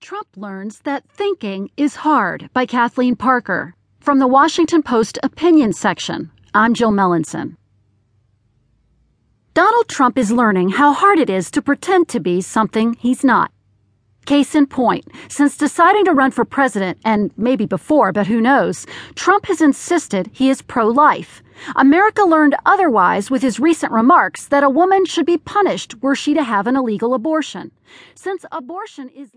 Trump learns that thinking is hard by Kathleen Parker. From the Washington Post opinion section, I'm Jill Melancon. Donald Trump is learning how hard it is to pretend to be something he's not. Case in point, since deciding to run for president, and maybe before, but who knows, Trump has insisted he is pro life. America learned otherwise with his recent remarks that a woman should be punished were she to have an illegal abortion. Since abortion is